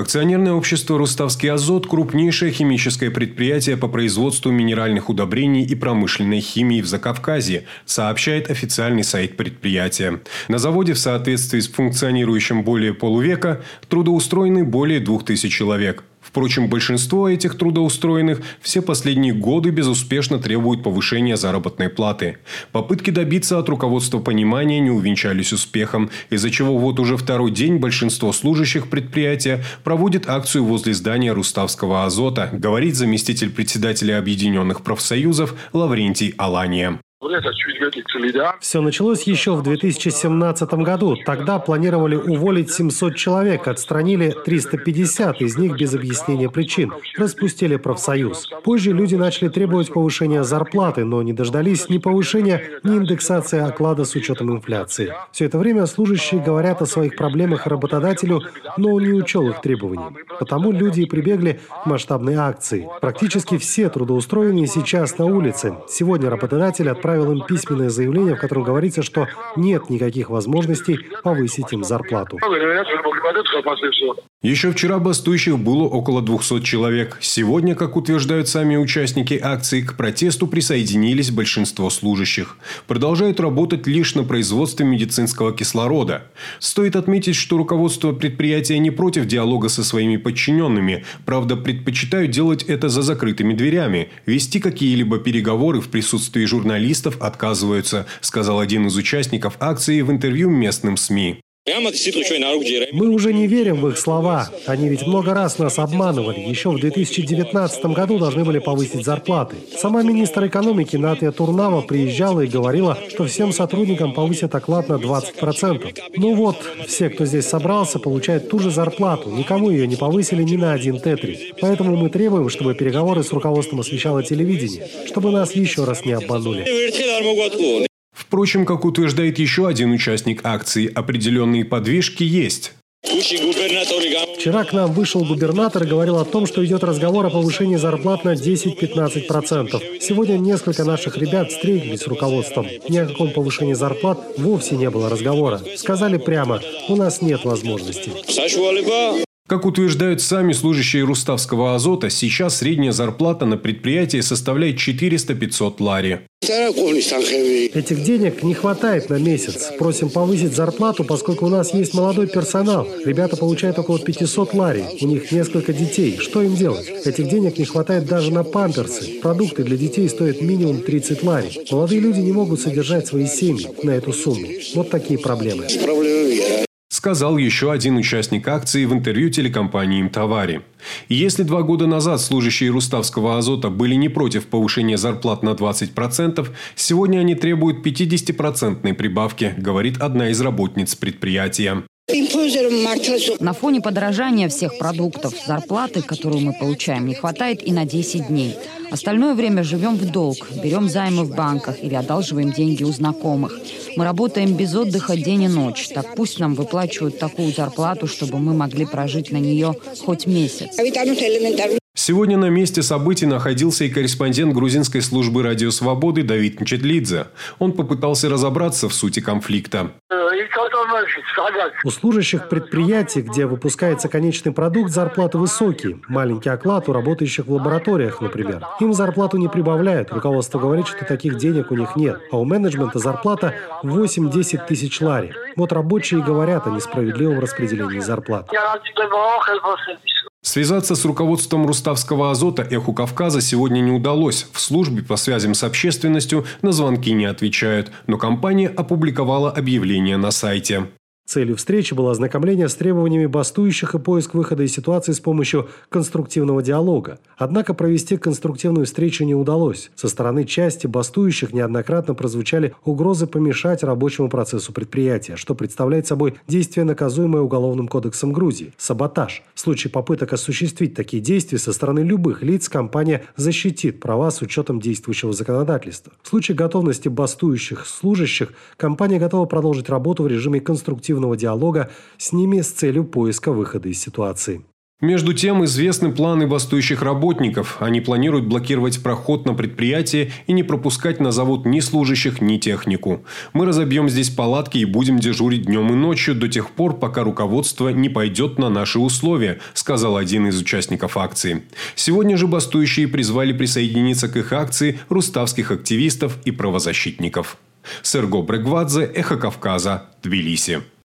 Акционерное общество «Руставский азот» – крупнейшее химическое предприятие по производству минеральных удобрений и промышленной химии в Закавказье, сообщает официальный сайт предприятия. На заводе в соответствии с функционирующим более полувека трудоустроены более двух тысяч человек. Впрочем, большинство этих трудоустроенных все последние годы безуспешно требуют повышения заработной платы. Попытки добиться от руководства понимания не увенчались успехом, из-за чего вот уже второй день большинство служащих предприятия проводит акцию возле здания Руставского азота, говорит заместитель председателя Объединенных профсоюзов Лаврентий Алания. Все началось еще в 2017 году. Тогда планировали уволить 700 человек, отстранили 350, из них без объяснения причин. Распустили профсоюз. Позже люди начали требовать повышения зарплаты, но не дождались ни повышения, ни индексации оклада с учетом инфляции. Все это время служащие говорят о своих проблемах работодателю, но он не учел их требований. Потому люди и прибегли к масштабной акции. Практически все трудоустроенные сейчас на улице. Сегодня работодатель отправил отправил им письменное заявление, в котором говорится, что нет никаких возможностей повысить им зарплату. Еще вчера бастующих было около 200 человек. Сегодня, как утверждают сами участники акции, к протесту присоединились большинство служащих. Продолжают работать лишь на производстве медицинского кислорода. Стоит отметить, что руководство предприятия не против диалога со своими подчиненными. Правда, предпочитают делать это за закрытыми дверями. Вести какие-либо переговоры в присутствии журналистов отказываются, сказал один из участников акции в интервью местным СМИ. Мы уже не верим в их слова. Они ведь много раз нас обманывали. Еще в 2019 году должны были повысить зарплаты. Сама министр экономики Натия Турнава приезжала и говорила, что всем сотрудникам повысят оклад на 20%. Ну вот, все, кто здесь собрался, получают ту же зарплату. Никому ее не повысили ни на один тетри. Поэтому мы требуем, чтобы переговоры с руководством освещало телевидение, чтобы нас еще раз не обманули. Впрочем, как утверждает еще один участник акции, определенные подвижки есть. Вчера к нам вышел губернатор и говорил о том, что идет разговор о повышении зарплат на 10-15%. Сегодня несколько наших ребят встретились с руководством. Ни о каком повышении зарплат вовсе не было разговора. Сказали прямо, у нас нет возможности. Как утверждают сами служащие Руставского азота, сейчас средняя зарплата на предприятии составляет 400-500 лари. Этих денег не хватает на месяц. Просим повысить зарплату, поскольку у нас есть молодой персонал. Ребята получают около 500 лари. У них несколько детей. Что им делать? Этих денег не хватает даже на памперсы. Продукты для детей стоят минимум 30 лари. Молодые люди не могут содержать свои семьи на эту сумму. Вот такие проблемы сказал еще один участник акции в интервью телекомпании «Имтовари». Если два года назад служащие Руставского азота были не против повышения зарплат на 20%, сегодня они требуют 50% прибавки, говорит одна из работниц предприятия. На фоне подорожания всех продуктов зарплаты, которую мы получаем, не хватает и на 10 дней. Остальное время живем в долг, берем займы в банках или одалживаем деньги у знакомых. Мы работаем без отдыха день и ночь. Так пусть нам выплачивают такую зарплату, чтобы мы могли прожить на нее хоть месяц. Сегодня на месте событий находился и корреспондент грузинской службы «Радио Свободы» Давид Нчетлидзе. Он попытался разобраться в сути конфликта. У служащих предприятий, где выпускается конечный продукт, зарплаты высокие. Маленький оклад у работающих в лабораториях, например. Им зарплату не прибавляют. Руководство говорит, что таких денег у них нет. А у менеджмента зарплата 8-10 тысяч лари. Вот рабочие говорят о несправедливом распределении зарплат. Связаться с руководством Руставского азота «Эху Кавказа» сегодня не удалось. В службе по связям с общественностью на звонки не отвечают, но компания опубликовала объявление на сайте. Целью встречи было ознакомление с требованиями бастующих и поиск выхода из ситуации с помощью конструктивного диалога. Однако провести конструктивную встречу не удалось. Со стороны части бастующих неоднократно прозвучали угрозы помешать рабочему процессу предприятия, что представляет собой действие, наказуемое Уголовным кодексом Грузии – саботаж. В случае попыток осуществить такие действия со стороны любых лиц компания защитит права с учетом действующего законодательства. В случае готовности бастующих служащих компания готова продолжить работу в режиме конструктивного диалога с ними с целью поиска выхода из ситуации. Между тем, известны планы бастующих работников. Они планируют блокировать проход на предприятие и не пропускать на завод ни служащих, ни технику. Мы разобьем здесь палатки и будем дежурить днем и ночью до тех пор, пока руководство не пойдет на наши условия, сказал один из участников акции. Сегодня же бастующие призвали присоединиться к их акции руставских активистов и правозащитников. Серго Брегвадзе, Эхо Кавказа, Тбилиси.